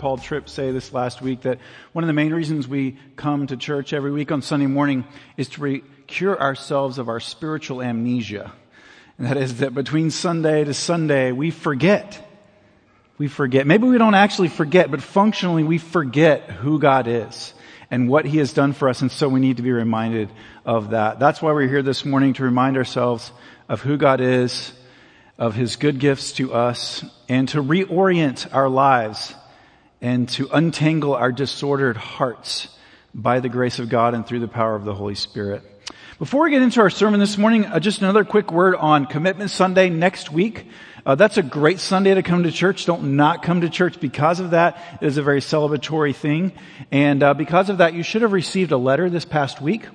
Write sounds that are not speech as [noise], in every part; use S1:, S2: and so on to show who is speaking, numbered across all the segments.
S1: Paul Tripp say this last week that one of the main reasons we come to church every week on Sunday morning is to re- cure ourselves of our spiritual amnesia. And that is that between Sunday to Sunday, we forget. We forget. Maybe we don't actually forget, but functionally we forget who God is and what He has done for us. And so we need to be reminded of that. That's why we're here this morning to remind ourselves of who God is, of His good gifts to us, and to reorient our lives and to untangle our disordered hearts by the grace of God and through the power of the Holy Spirit. Before we get into our sermon this morning, uh, just another quick word on Commitment Sunday next week. Uh, that's a great Sunday to come to church. Don't not come to church because of that. It is a very celebratory thing. And uh, because of that, you should have received a letter this past week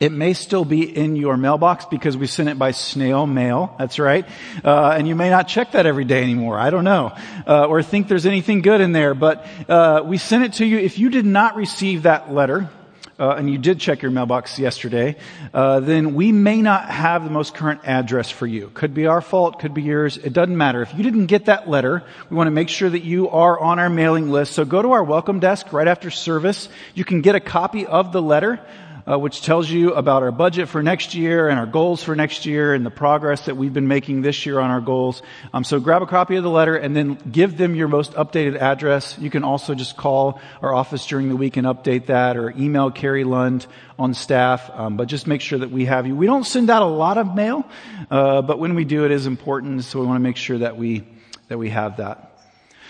S1: it may still be in your mailbox because we sent it by snail mail. That's right. Uh, and you may not check that every day anymore. I don't know. Uh, or think there's anything good in there. But uh, we sent it to you. If you did not receive that letter, uh, and you did check your mailbox yesterday, uh, then we may not have the most current address for you. Could be our fault, could be yours. It doesn't matter. If you didn't get that letter, we want to make sure that you are on our mailing list. So go to our welcome desk right after service. You can get a copy of the letter uh, which tells you about our budget for next year and our goals for next year and the progress that we've been making this year on our goals. Um, so grab a copy of the letter and then give them your most updated address. You can also just call our office during the week and update that or email Carrie Lund on staff. Um, but just make sure that we have you. We don't send out a lot of mail, uh, but when we do, it is important. So we want to make sure that we that we have that.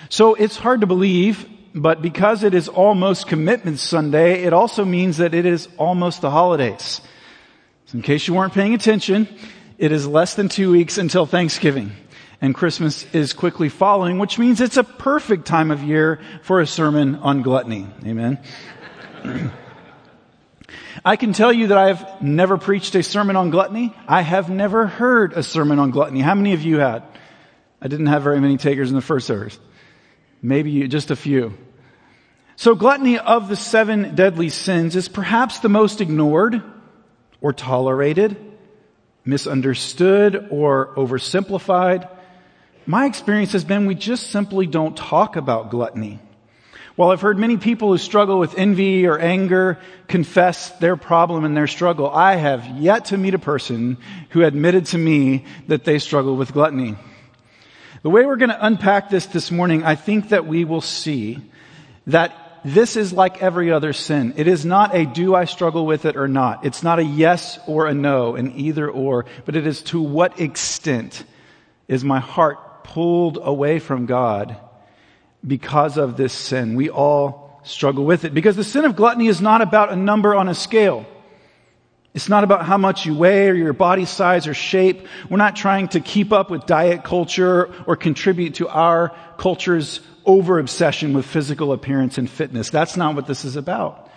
S1: So it's hard to believe but because it is almost Commitment Sunday, it also means that it is almost the holidays. So in case you weren't paying attention, it is less than two weeks until Thanksgiving. And Christmas is quickly following, which means it's a perfect time of year for a sermon on gluttony. Amen. [clears throat] I can tell you that I have never preached a sermon on gluttony. I have never heard a sermon on gluttony. How many of you had? I didn't have very many takers in the first service. Maybe just a few. So gluttony of the seven deadly sins is perhaps the most ignored or tolerated, misunderstood or oversimplified. My experience has been we just simply don't talk about gluttony. While I've heard many people who struggle with envy or anger confess their problem and their struggle, I have yet to meet a person who admitted to me that they struggle with gluttony. The way we're going to unpack this this morning, I think that we will see that this is like every other sin. It is not a do I struggle with it or not. It's not a yes or a no, an either or, but it is to what extent is my heart pulled away from God because of this sin. We all struggle with it because the sin of gluttony is not about a number on a scale. It's not about how much you weigh or your body size or shape. We're not trying to keep up with diet culture or contribute to our culture's over obsession with physical appearance and fitness. That's not what this is about.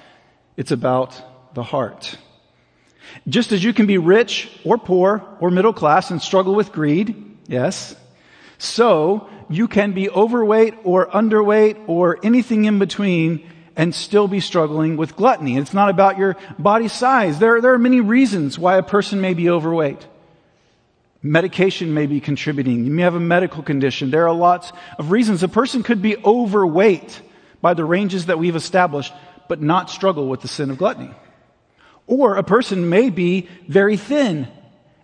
S1: It's about the heart. Just as you can be rich or poor or middle class and struggle with greed, yes, so you can be overweight or underweight or anything in between and still be struggling with gluttony. It's not about your body size. There, there are many reasons why a person may be overweight. Medication may be contributing. You may have a medical condition. There are lots of reasons. A person could be overweight by the ranges that we've established, but not struggle with the sin of gluttony. Or a person may be very thin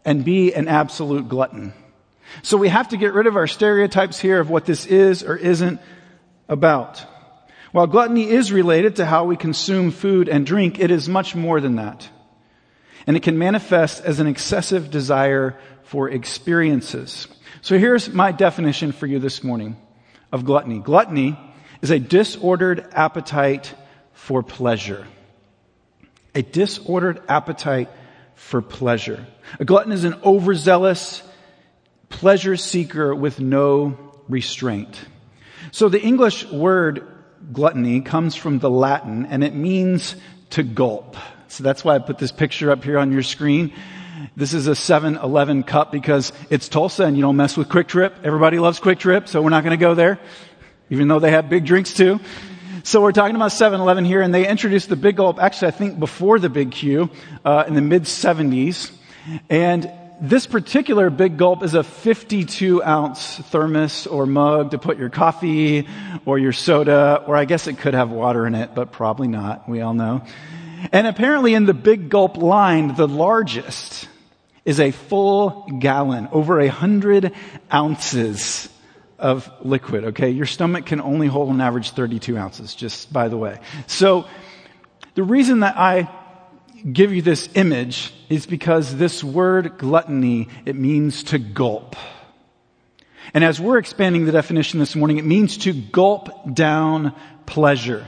S1: and be an absolute glutton. So we have to get rid of our stereotypes here of what this is or isn't about. While gluttony is related to how we consume food and drink, it is much more than that. And it can manifest as an excessive desire for experiences. So here's my definition for you this morning of gluttony. Gluttony is a disordered appetite for pleasure. A disordered appetite for pleasure. A glutton is an overzealous pleasure seeker with no restraint. So the English word gluttony comes from the Latin and it means to gulp. So that's why I put this picture up here on your screen. This is a 7-Eleven cup because it's Tulsa and you don't mess with QuikTrip. Everybody loves QuikTrip, so we're not going to go there, even though they have big drinks too. So we're talking about 7-Eleven here, and they introduced the Big Gulp, actually I think before the Big Q, uh, in the mid 70s. And this particular Big Gulp is a 52 ounce thermos or mug to put your coffee or your soda, or I guess it could have water in it, but probably not. We all know. And apparently in the Big Gulp line, the largest is a full gallon, over a hundred ounces of liquid, okay? Your stomach can only hold an average 32 ounces, just by the way. So, the reason that I give you this image is because this word gluttony, it means to gulp. And as we're expanding the definition this morning, it means to gulp down pleasure.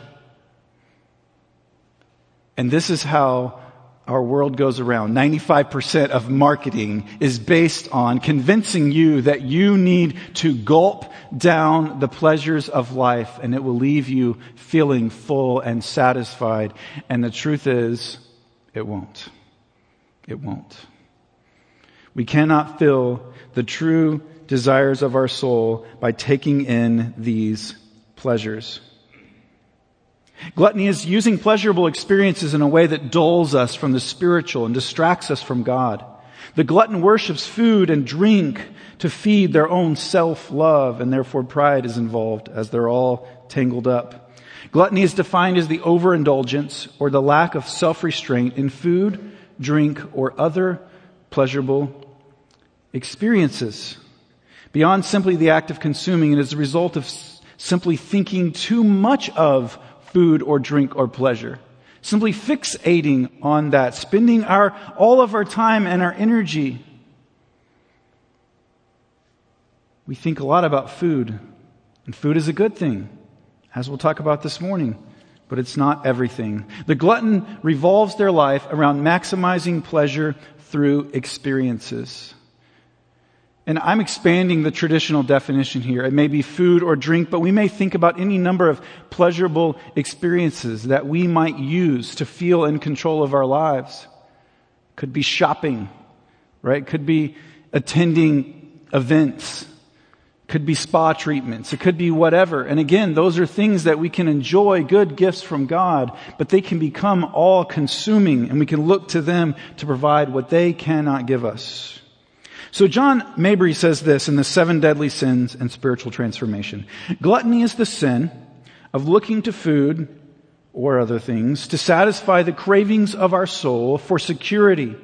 S1: And this is how our world goes around. 95% of marketing is based on convincing you that you need to gulp down the pleasures of life and it will leave you feeling full and satisfied. And the truth is, it won't. It won't. We cannot fill the true desires of our soul by taking in these pleasures. Gluttony is using pleasurable experiences in a way that dulls us from the spiritual and distracts us from God. The glutton worships food and drink to feed their own self-love and therefore pride is involved as they're all tangled up. Gluttony is defined as the overindulgence or the lack of self-restraint in food, drink, or other pleasurable experiences. Beyond simply the act of consuming, it is a result of simply thinking too much of food or drink or pleasure. Simply fixating on that, spending our, all of our time and our energy. We think a lot about food, and food is a good thing, as we'll talk about this morning, but it's not everything. The glutton revolves their life around maximizing pleasure through experiences. And I'm expanding the traditional definition here. It may be food or drink, but we may think about any number of pleasurable experiences that we might use to feel in control of our lives. Could be shopping, right? Could be attending events. Could be spa treatments. It could be whatever. And again, those are things that we can enjoy good gifts from God, but they can become all consuming and we can look to them to provide what they cannot give us. So John Mabry says this in the seven deadly sins and spiritual transformation. Gluttony is the sin of looking to food or other things to satisfy the cravings of our soul for security,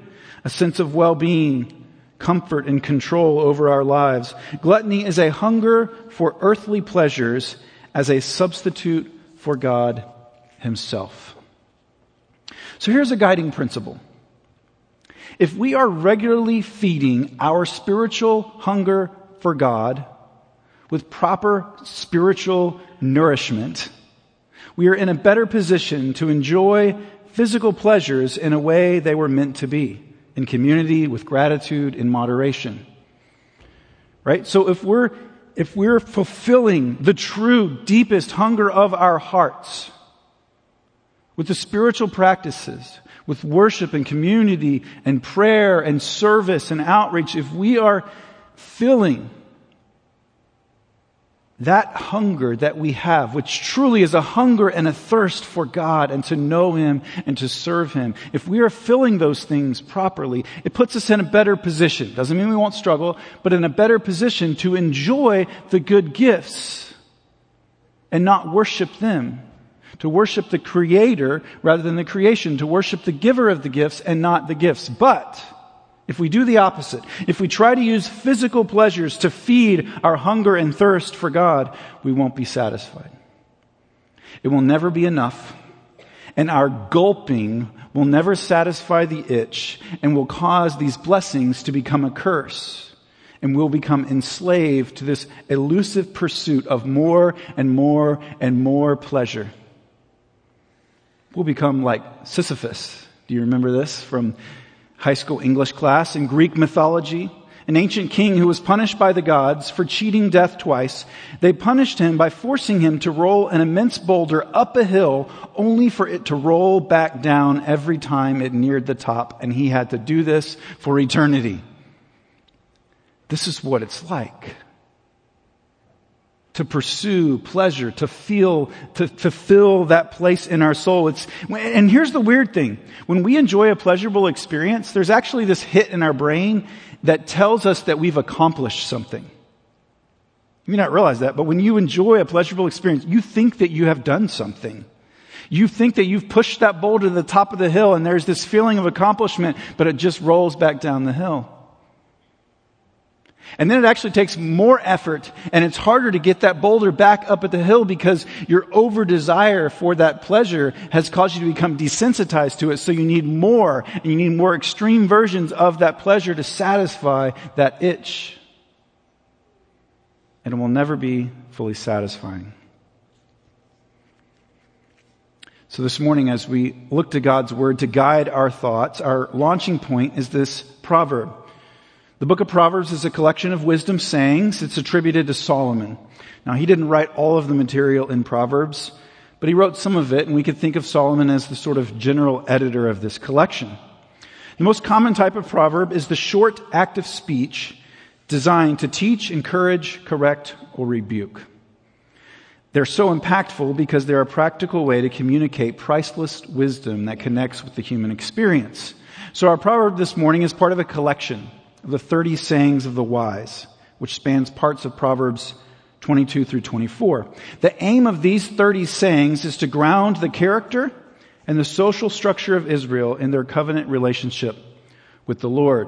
S1: a sense of well-being, comfort and control over our lives. Gluttony is a hunger for earthly pleasures as a substitute for God himself. So here's a guiding principle. If we are regularly feeding our spiritual hunger for God with proper spiritual nourishment, we are in a better position to enjoy physical pleasures in a way they were meant to be, in community, with gratitude, in moderation. Right? So if we're, if we're fulfilling the true, deepest hunger of our hearts with the spiritual practices, with worship and community and prayer and service and outreach, if we are filling that hunger that we have, which truly is a hunger and a thirst for God and to know Him and to serve Him, if we are filling those things properly, it puts us in a better position. Doesn't mean we won't struggle, but in a better position to enjoy the good gifts and not worship them to worship the creator rather than the creation, to worship the giver of the gifts and not the gifts. But, if we do the opposite, if we try to use physical pleasures to feed our hunger and thirst for God, we won't be satisfied. It will never be enough, and our gulping will never satisfy the itch and will cause these blessings to become a curse. And we'll become enslaved to this elusive pursuit of more and more and more pleasure we'll become like Sisyphus. Do you remember this from high school English class? In Greek mythology, an ancient king who was punished by the gods for cheating death twice. They punished him by forcing him to roll an immense boulder up a hill only for it to roll back down every time it neared the top, and he had to do this for eternity. This is what it's like to pursue pleasure, to feel, to, to fill that place in our soul. It's, and here's the weird thing. When we enjoy a pleasurable experience, there's actually this hit in our brain that tells us that we've accomplished something. You may not realize that, but when you enjoy a pleasurable experience, you think that you have done something. You think that you've pushed that boulder to the top of the hill and there's this feeling of accomplishment, but it just rolls back down the hill. And then it actually takes more effort and it's harder to get that boulder back up at the hill because your over desire for that pleasure has caused you to become desensitized to it. So you need more and you need more extreme versions of that pleasure to satisfy that itch. And it will never be fully satisfying. So this morning, as we look to God's word to guide our thoughts, our launching point is this proverb. The book of Proverbs is a collection of wisdom sayings. It's attributed to Solomon. Now, he didn't write all of the material in Proverbs, but he wrote some of it, and we could think of Solomon as the sort of general editor of this collection. The most common type of proverb is the short act of speech designed to teach, encourage, correct, or rebuke. They're so impactful because they're a practical way to communicate priceless wisdom that connects with the human experience. So our proverb this morning is part of a collection of the 30 sayings of the wise, which spans parts of Proverbs 22 through 24. The aim of these 30 sayings is to ground the character and the social structure of Israel in their covenant relationship with the Lord.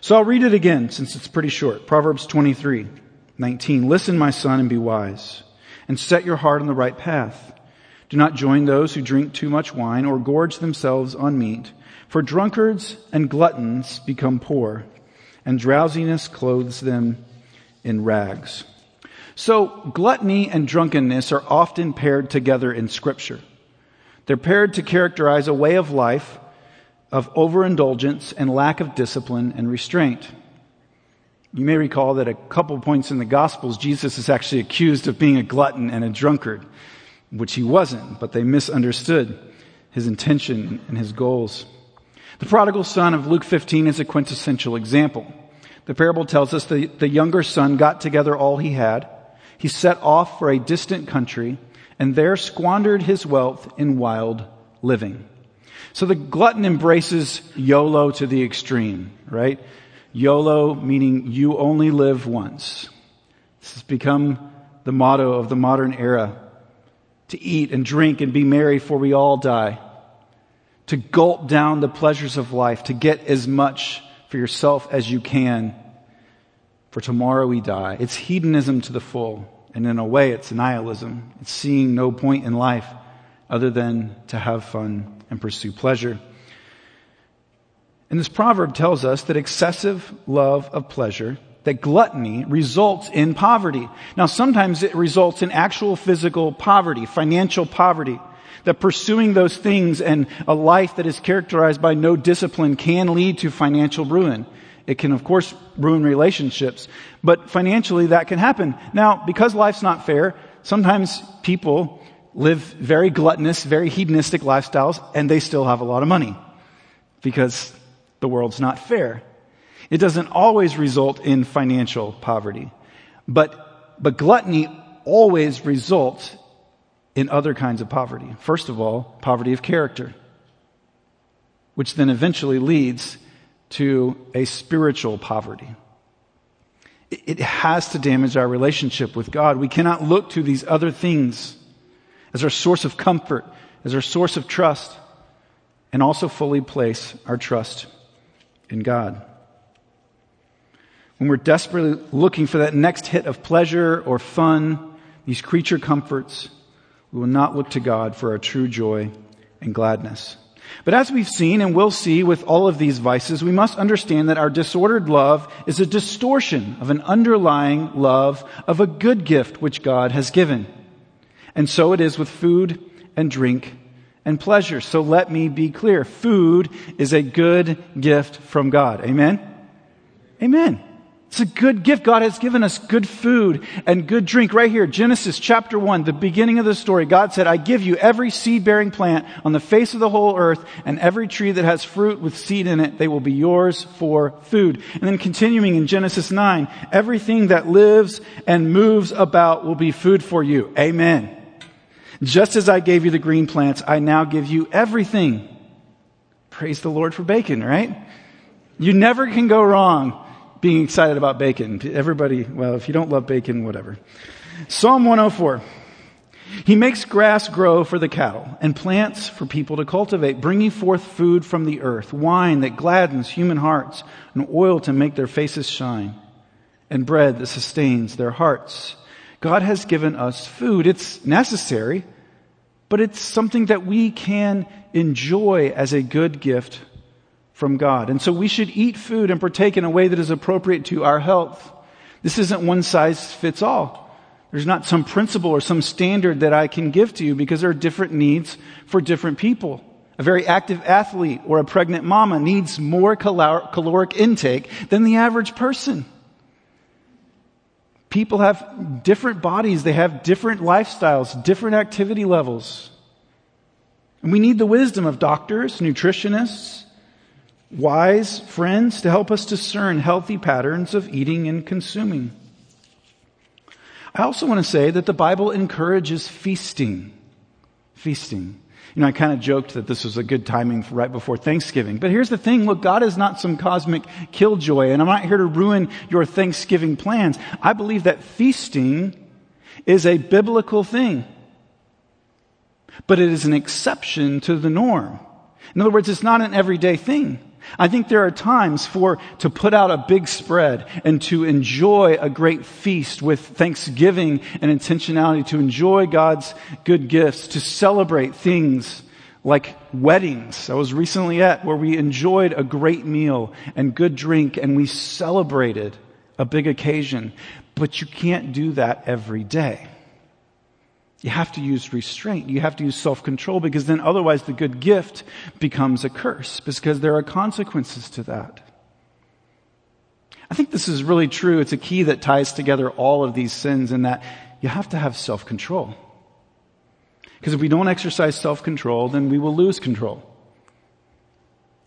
S1: So I'll read it again since it's pretty short. Proverbs 23, 19. Listen, my son, and be wise, and set your heart on the right path. Do not join those who drink too much wine or gorge themselves on meat, for drunkards and gluttons become poor and drowsiness clothes them in rags. So gluttony and drunkenness are often paired together in scripture. They're paired to characterize a way of life of overindulgence and lack of discipline and restraint. You may recall that a couple points in the Gospels, Jesus is actually accused of being a glutton and a drunkard, which he wasn't, but they misunderstood his intention and his goals. The prodigal son of Luke 15 is a quintessential example. The parable tells us the, the younger son got together all he had. He set off for a distant country and there squandered his wealth in wild living. So the glutton embraces YOLO to the extreme, right? YOLO meaning you only live once. This has become the motto of the modern era. To eat and drink and be merry for we all die to gulp down the pleasures of life, to get as much for yourself as you can. For tomorrow we die. It's hedonism to the full. And in a way, it's nihilism. It's seeing no point in life other than to have fun and pursue pleasure. And this proverb tells us that excessive love of pleasure, that gluttony results in poverty. Now sometimes it results in actual physical poverty, financial poverty that pursuing those things and a life that is characterized by no discipline can lead to financial ruin. It can, of course, ruin relationships, but financially that can happen. Now, because life's not fair, sometimes people live very gluttonous, very hedonistic lifestyles, and they still have a lot of money because the world's not fair. It doesn't always result in financial poverty, but, but gluttony always results in other kinds of poverty. First of all, poverty of character, which then eventually leads to a spiritual poverty. It has to damage our relationship with God. We cannot look to these other things as our source of comfort, as our source of trust, and also fully place our trust in God. When we're desperately looking for that next hit of pleasure or fun, these creature comforts, we will not look to God for our true joy and gladness. But as we've seen and will see with all of these vices, we must understand that our disordered love is a distortion of an underlying love of a good gift which God has given. And so it is with food and drink and pleasure. So let me be clear. Food is a good gift from God. Amen? Amen. It's a good gift. God has given us good food and good drink right here. Genesis chapter 1, the beginning of the story. God said, I give you every seed bearing plant on the face of the whole earth and every tree that has fruit with seed in it. They will be yours for food. And then continuing in Genesis 9, everything that lives and moves about will be food for you. Amen. Just as I gave you the green plants, I now give you everything. Praise the Lord for bacon, right? You never can go wrong being excited about bacon. Everybody, well, if you don't love bacon, whatever. Psalm 104. He makes grass grow for the cattle and plants for people to cultivate, bringing forth food from the earth, wine that gladdens human hearts, and oil to make their faces shine, and bread that sustains their hearts. God has given us food. It's necessary, but it's something that we can enjoy as a good gift from God. And so we should eat food and partake in a way that is appropriate to our health. This isn't one size fits all. There's not some principle or some standard that I can give to you because there are different needs for different people. A very active athlete or a pregnant mama needs more caloric intake than the average person. People have different bodies, they have different lifestyles, different activity levels. And we need the wisdom of doctors, nutritionists, wise friends to help us discern healthy patterns of eating and consuming. I also want to say that the Bible encourages feasting. Feasting. You know, I kind of joked that this was a good timing right before Thanksgiving. But here's the thing. Look, God is not some cosmic killjoy, and I'm not here to ruin your Thanksgiving plans. I believe that feasting is a biblical thing. But it is an exception to the norm. In other words, it's not an everyday thing. I think there are times for to put out a big spread and to enjoy a great feast with thanksgiving and intentionality, to enjoy God's good gifts, to celebrate things like weddings. I was recently at where we enjoyed a great meal and good drink and we celebrated a big occasion. But you can't do that every day. You have to use restraint. You have to use self-control because then otherwise the good gift becomes a curse because there are consequences to that. I think this is really true. It's a key that ties together all of these sins in that you have to have self-control. Because if we don't exercise self-control, then we will lose control.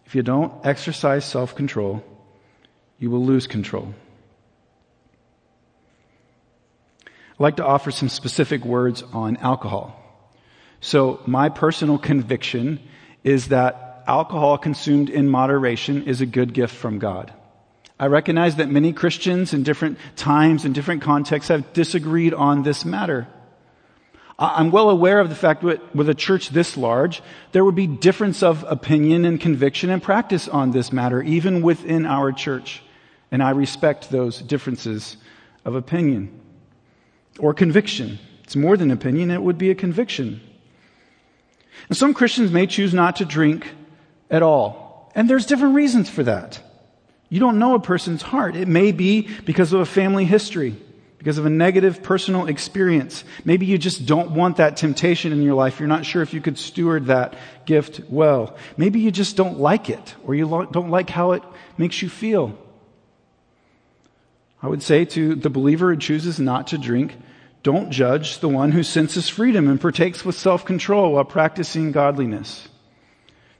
S1: If you don't exercise self-control, you will lose control. I'd like to offer some specific words on alcohol. So my personal conviction is that alcohol consumed in moderation is a good gift from God. I recognize that many Christians in different times and different contexts have disagreed on this matter. I'm well aware of the fact that with a church this large, there would be difference of opinion and conviction and practice on this matter, even within our church. And I respect those differences of opinion or conviction. It's more than opinion, it would be a conviction. And some Christians may choose not to drink at all. And there's different reasons for that. You don't know a person's heart. It may be because of a family history, because of a negative personal experience. Maybe you just don't want that temptation in your life. You're not sure if you could steward that gift well. Maybe you just don't like it, or you don't like how it makes you feel. I would say to the believer who chooses not to drink, don't judge the one who senses freedom and partakes with self-control while practicing godliness.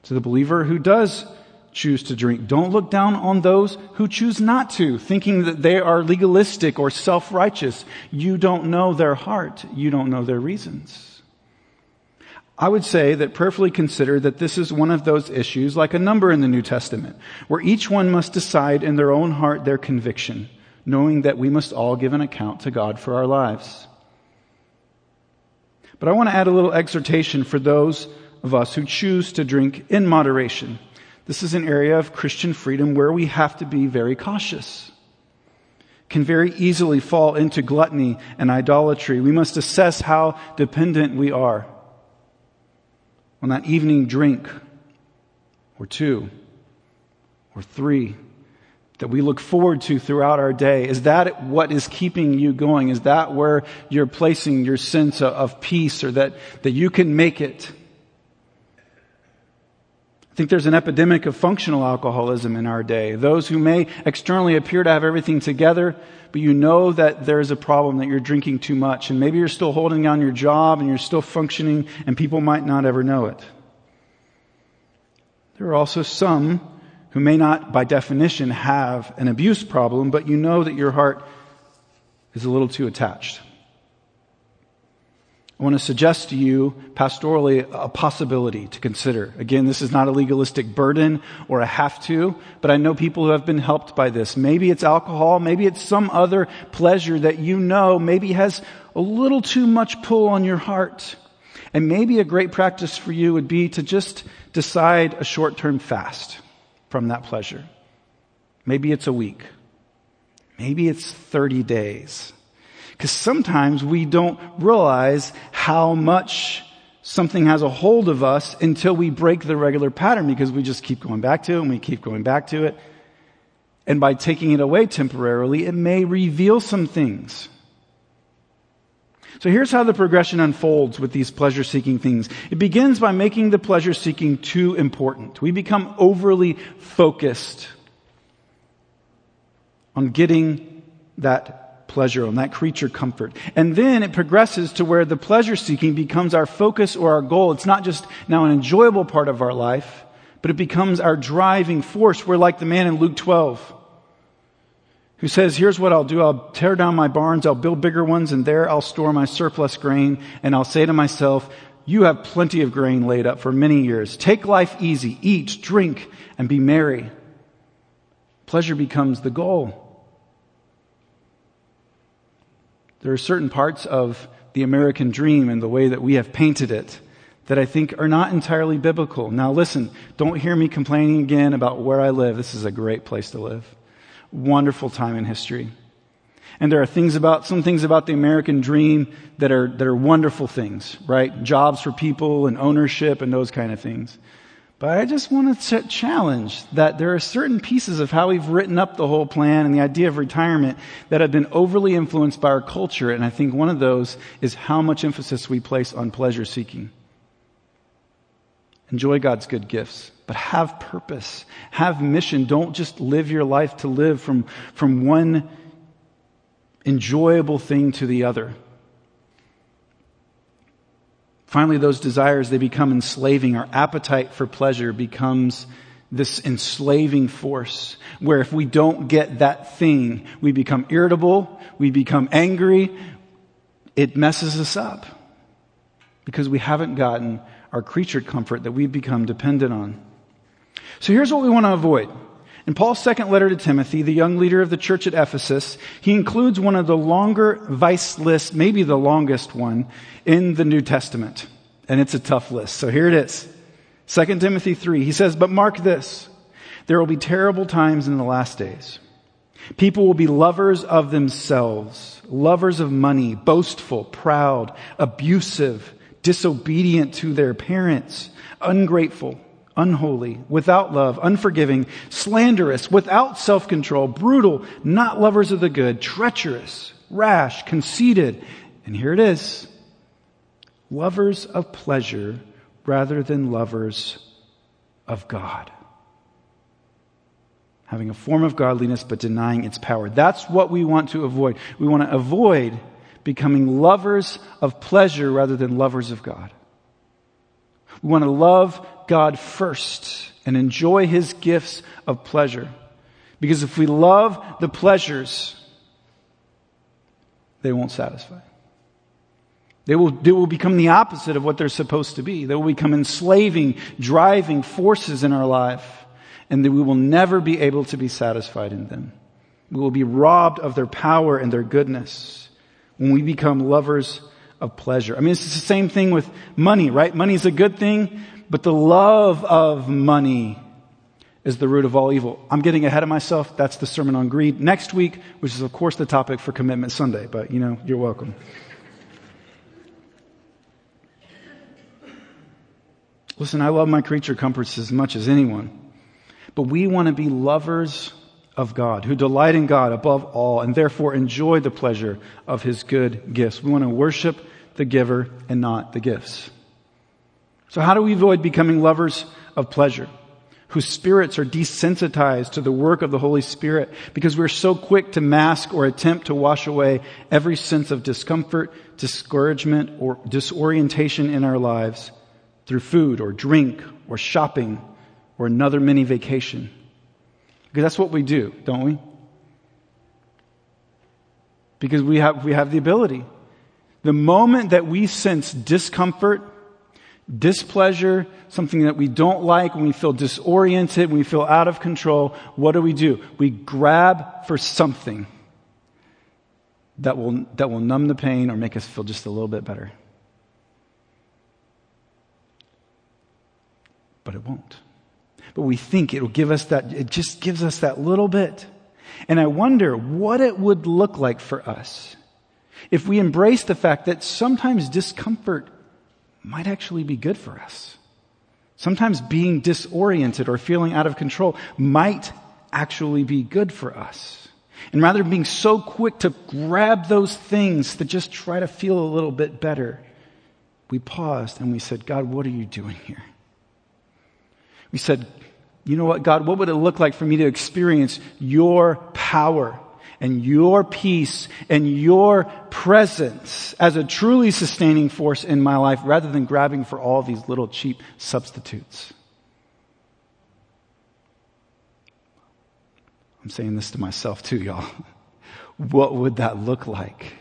S1: To the believer who does choose to drink, don't look down on those who choose not to, thinking that they are legalistic or self-righteous. You don't know their heart. You don't know their reasons. I would say that prayerfully consider that this is one of those issues, like a number in the New Testament, where each one must decide in their own heart their conviction knowing that we must all give an account to God for our lives. But I want to add a little exhortation for those of us who choose to drink in moderation. This is an area of Christian freedom where we have to be very cautious. Can very easily fall into gluttony and idolatry. We must assess how dependent we are on that evening drink or two or three that we look forward to throughout our day? Is that what is keeping you going? Is that where you're placing your sense of peace or that, that you can make it? I think there's an epidemic of functional alcoholism in our day. Those who may externally appear to have everything together, but you know that there's a problem that you're drinking too much. And maybe you're still holding on your job and you're still functioning and people might not ever know it. There are also some who may not, by definition, have an abuse problem, but you know that your heart is a little too attached. I want to suggest to you pastorally a possibility to consider. Again, this is not a legalistic burden or a have to, but I know people who have been helped by this. Maybe it's alcohol, maybe it's some other pleasure that you know maybe has a little too much pull on your heart. And maybe a great practice for you would be to just decide a short term fast from that pleasure. Maybe it's a week. Maybe it's 30 days. Because sometimes we don't realize how much something has a hold of us until we break the regular pattern because we just keep going back to it and we keep going back to it. And by taking it away temporarily, it may reveal some things. So here's how the progression unfolds with these pleasure seeking things. It begins by making the pleasure seeking too important. We become overly focused on getting that pleasure, on that creature comfort. And then it progresses to where the pleasure seeking becomes our focus or our goal. It's not just now an enjoyable part of our life, but it becomes our driving force. We're like the man in Luke 12 who says, here's what I'll do. I'll tear down my barns. I'll build bigger ones and there I'll store my surplus grain. And I'll say to myself, you have plenty of grain laid up for many years. Take life easy. Eat, drink, and be merry. Pleasure becomes the goal. There are certain parts of the American dream and the way that we have painted it that I think are not entirely biblical. Now listen, don't hear me complaining again about where I live. This is a great place to live. Wonderful time in history. And there are things about, some things about the American dream that are, that are wonderful things, right? Jobs for people and ownership and those kind of things. But I just want to challenge that there are certain pieces of how we've written up the whole plan and the idea of retirement that have been overly influenced by our culture. And I think one of those is how much emphasis we place on pleasure seeking. Enjoy God's good gifts, but have purpose, have mission. Don't just live your life to live from, from one enjoyable thing to the other. Finally, those desires, they become enslaving. Our appetite for pleasure becomes this enslaving force where if we don't get that thing, we become irritable, we become angry, it messes us up because we haven't gotten our creature comfort that we've become dependent on. So here's what we want to avoid. In Paul's second letter to Timothy, the young leader of the church at Ephesus, he includes one of the longer vice lists, maybe the longest one, in the New Testament. And it's a tough list. So here it is. 2 Timothy 3. He says, But mark this. There will be terrible times in the last days. People will be lovers of themselves, lovers of money, boastful, proud, abusive, disobedient to their parents, ungrateful unholy, without love, unforgiving, slanderous, without self-control, brutal, not lovers of the good, treacherous, rash, conceited, and here it is, lovers of pleasure rather than lovers of God. Having a form of godliness but denying its power. That's what we want to avoid. We want to avoid becoming lovers of pleasure rather than lovers of God. We want to love God first and enjoy His gifts of pleasure. Because if we love the pleasures, they won't satisfy. They will, they will become the opposite of what they're supposed to be. They will become enslaving, driving forces in our life, and that we will never be able to be satisfied in them. We will be robbed of their power and their goodness when we become lovers of pleasure. I mean, it's the same thing with money, right? Money is a good thing, but the love of money is the root of all evil. I'm getting ahead of myself. That's the sermon on greed next week, which is of course the topic for Commitment Sunday, but you know, you're welcome. Listen, I love my creature comforts as much as anyone, but we want to be lovers of God, who delight in God above all, and therefore enjoy the pleasure of His good gifts. We want to worship the giver and not the gifts. So how do we avoid becoming lovers of pleasure? whose spirits are desensitized to the work of the Holy Spirit because we're so quick to mask or attempt to wash away every sense of discomfort, discouragement, or disorientation in our lives through food or drink or shopping or another mini vacation. Because that's what we do, don't we? Because we have, we have the ability. The moment that we sense discomfort, displeasure, something that we don't like, when we feel disoriented, when we feel out of control, what do we do? We grab for something that will, that will numb the pain or make us feel just a little bit better. But it won't. But we think it will give us that, it just gives us that little bit. And I wonder what it would look like for us if we embrace the fact that sometimes discomfort might actually be good for us. Sometimes being disoriented or feeling out of control might actually be good for us. And rather than being so quick to grab those things to just try to feel a little bit better, we paused and we said, God, what are you doing here? We said, you know what, God, what would it look like for me to experience your power and your peace and your presence as a truly sustaining force in my life rather than grabbing for all these little cheap substitutes. I'm saying this to myself too, y'all. [laughs] What would that look like?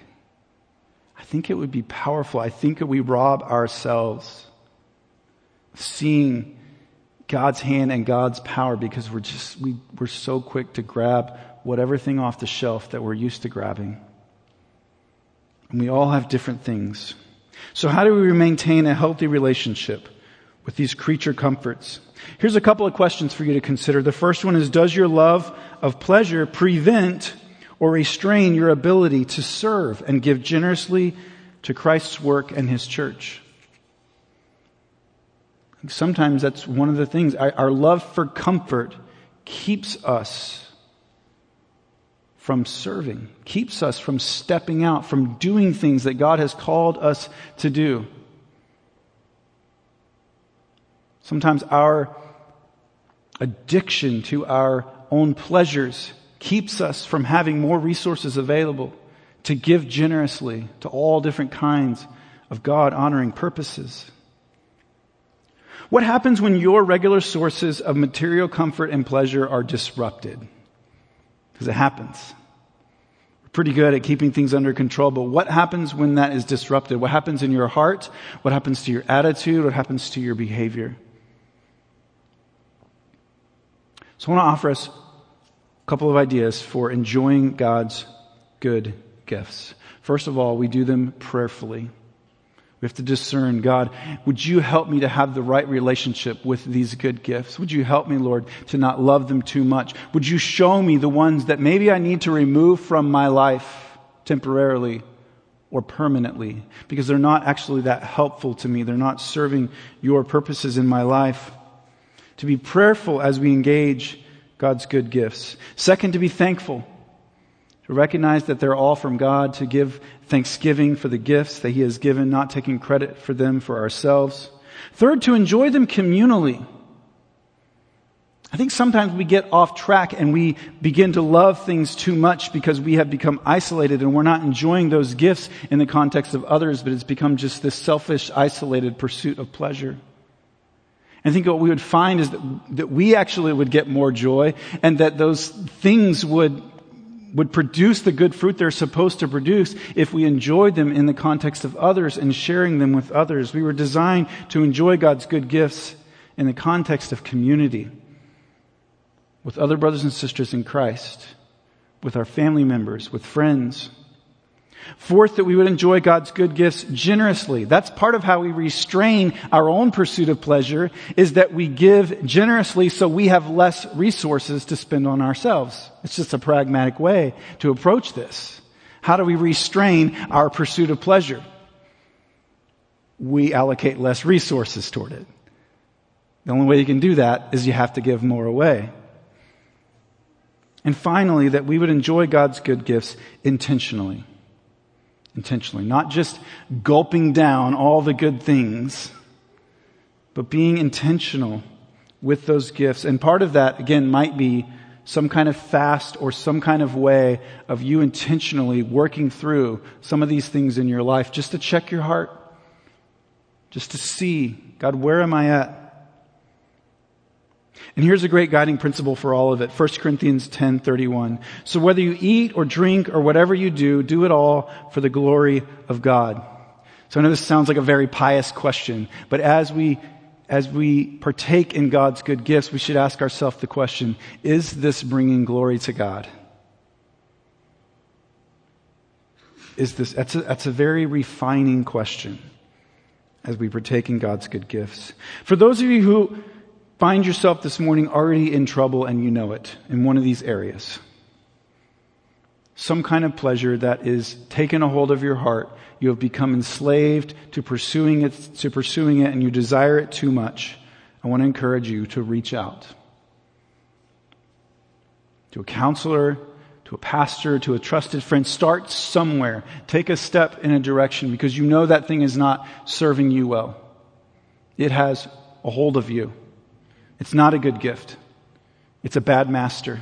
S1: I think it would be powerful. I think that we rob ourselves seeing God's hand and God's power because we're just, we, we're so quick to grab whatever thing off the shelf that we're used to grabbing. And we all have different things. So how do we maintain a healthy relationship with these creature comforts? Here's a couple of questions for you to consider. The first one is, does your love of pleasure prevent or restrain your ability to serve and give generously to Christ's work and His church? Sometimes that's one of the things. Our love for comfort keeps us from serving, keeps us from stepping out, from doing things that God has called us to do. Sometimes our addiction to our own pleasures keeps us from having more resources available to give generously to all different kinds of God honoring purposes. What happens when your regular sources of material comfort and pleasure are disrupted? Because it happens. We're pretty good at keeping things under control, but what happens when that is disrupted? What happens in your heart? What happens to your attitude? What happens to your behavior? So I want to offer us a couple of ideas for enjoying God's good gifts. First of all, we do them prayerfully. We have to discern, God, would you help me to have the right relationship with these good gifts? Would you help me, Lord, to not love them too much? Would you show me the ones that maybe I need to remove from my life temporarily or permanently because they're not actually that helpful to me. They're not serving your purposes in my life. To be prayerful as we engage God's good gifts. Second, to be thankful to recognize that they're all from God, to give thanksgiving for the gifts that He has given, not taking credit for them for ourselves. Third, to enjoy them communally. I think sometimes we get off track and we begin to love things too much because we have become isolated and we're not enjoying those gifts in the context of others, but it's become just this selfish, isolated pursuit of pleasure. I think what we would find is that, that we actually would get more joy and that those things would would produce the good fruit they're supposed to produce if we enjoyed them in the context of others and sharing them with others. We were designed to enjoy God's good gifts in the context of community with other brothers and sisters in Christ, with our family members, with friends, Fourth, that we would enjoy God's good gifts generously. That's part of how we restrain our own pursuit of pleasure is that we give generously so we have less resources to spend on ourselves. It's just a pragmatic way to approach this. How do we restrain our pursuit of pleasure? We allocate less resources toward it. The only way you can do that is you have to give more away. And finally, that we would enjoy God's good gifts intentionally intentionally, not just gulping down all the good things, but being intentional with those gifts. And part of that, again, might be some kind of fast or some kind of way of you intentionally working through some of these things in your life just to check your heart, just to see, God, where am I at? And here's a great guiding principle for all of it. 1 Corinthians 10:31. So whether you eat or drink or whatever you do, do it all for the glory of God. So I know this sounds like a very pious question, but as we as we partake in God's good gifts, we should ask ourselves the question, is this bringing glory to God? Is this, that's a, that's a very refining question as we partake in God's good gifts. For those of you who find yourself this morning already in trouble and you know it in one of these areas, some kind of pleasure that is taken a hold of your heart. You have become enslaved to pursuing it, to pursuing it, and you desire it too much. I want to encourage you to reach out to a counselor, to a pastor, to a trusted friend. Start somewhere. Take a step in a direction because you know that thing is not serving you well. It has a hold of you. It's not a good gift. It's a bad master.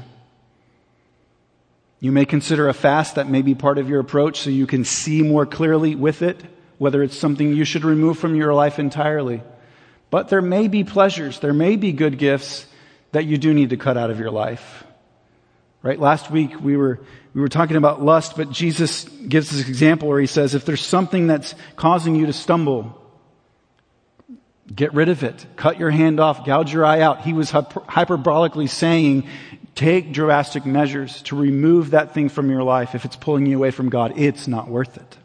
S1: You may consider a fast that may be part of your approach so you can see more clearly with it, whether it's something you should remove from your life entirely. But there may be pleasures, there may be good gifts that you do need to cut out of your life. Right? Last week we were, we were talking about lust, but Jesus gives this example where he says, if there's something that's causing you to stumble, get rid of it. Cut your hand off, gouge your eye out. He was hyperbolically saying, Take drastic measures to remove that thing from your life. If it's pulling you away from God, it's not worth it.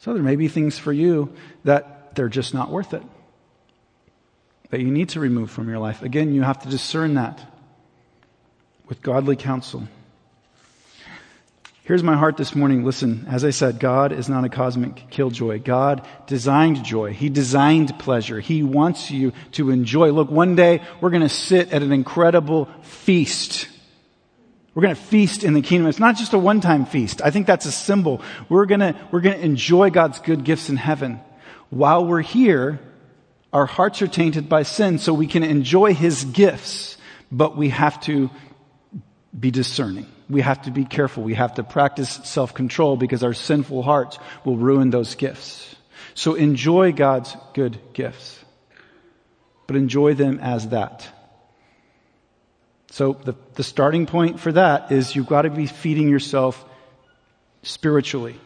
S1: So there may be things for you that they're just not worth it. That you need to remove from your life. Again, you have to discern that with godly counsel. Here's my heart this morning. Listen, as I said, God is not a cosmic killjoy. God designed joy. He designed pleasure. He wants you to enjoy. Look, one day we're going to sit at an incredible feast. We're going to feast in the kingdom. It's not just a one-time feast. I think that's a symbol. We're going to, we're going to enjoy God's good gifts in heaven. While we're here, our hearts are tainted by sin, so we can enjoy His gifts, but we have to be discerning we have to be careful. We have to practice self-control because our sinful hearts will ruin those gifts. So enjoy God's good gifts, but enjoy them as that. So the, the starting point for that is you've got to be feeding yourself spiritually.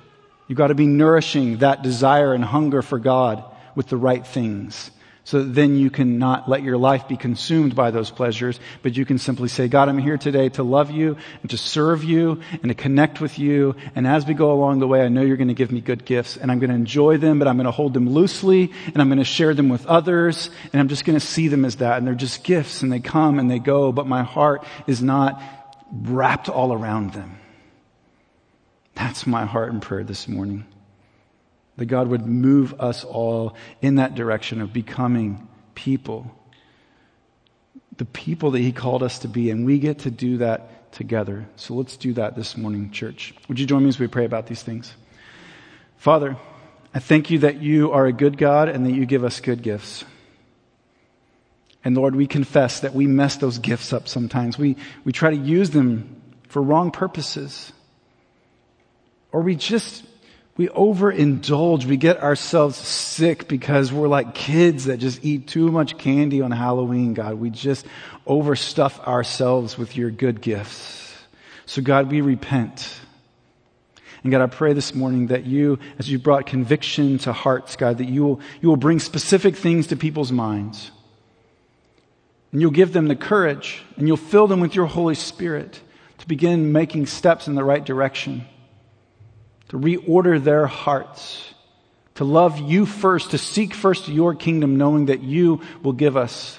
S1: You've got to be nourishing that desire and hunger for God with the right things. So then you can not let your life be consumed by those pleasures, but you can simply say, God, I'm here today to love you and to serve you and to connect with you. And as we go along the way, I know you're going to give me good gifts and I'm going to enjoy them, but I'm going to hold them loosely and I'm going to share them with others and I'm just going to see them as that. And they're just gifts and they come and they go, but my heart is not wrapped all around them. That's my heart and prayer this morning that God would move us all in that direction of becoming people. The people that He called us to be, and we get to do that together. So let's do that this morning, church. Would you join me as we pray about these things? Father, I thank you that you are a good God and that you give us good gifts. And Lord, we confess that we mess those gifts up sometimes. We, we try to use them for wrong purposes. Or we just we overindulge. We get ourselves sick because we're like kids that just eat too much candy on Halloween, God. We just overstuff ourselves with your good gifts. So God, we repent. And God, I pray this morning that you, as you brought conviction to hearts, God, that you will, you will bring specific things to people's minds. And you'll give them the courage and you'll fill them with your Holy Spirit to begin making steps in the right direction to reorder their hearts, to love you first, to seek first your kingdom, knowing that you will give us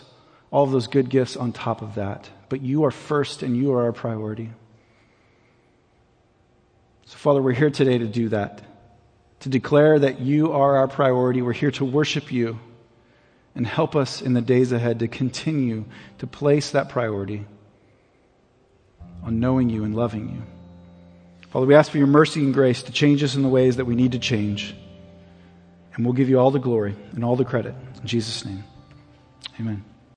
S1: all those good gifts on top of that. But you are first and you are our priority. So, Father, we're here today to do that, to declare that you are our priority. We're here to worship you and help us in the days ahead to continue to place that priority on knowing you and loving you. Father, we ask for your mercy and grace to change us in the ways that we need to change. And we'll give you all the glory and all the credit. In Jesus' name, amen.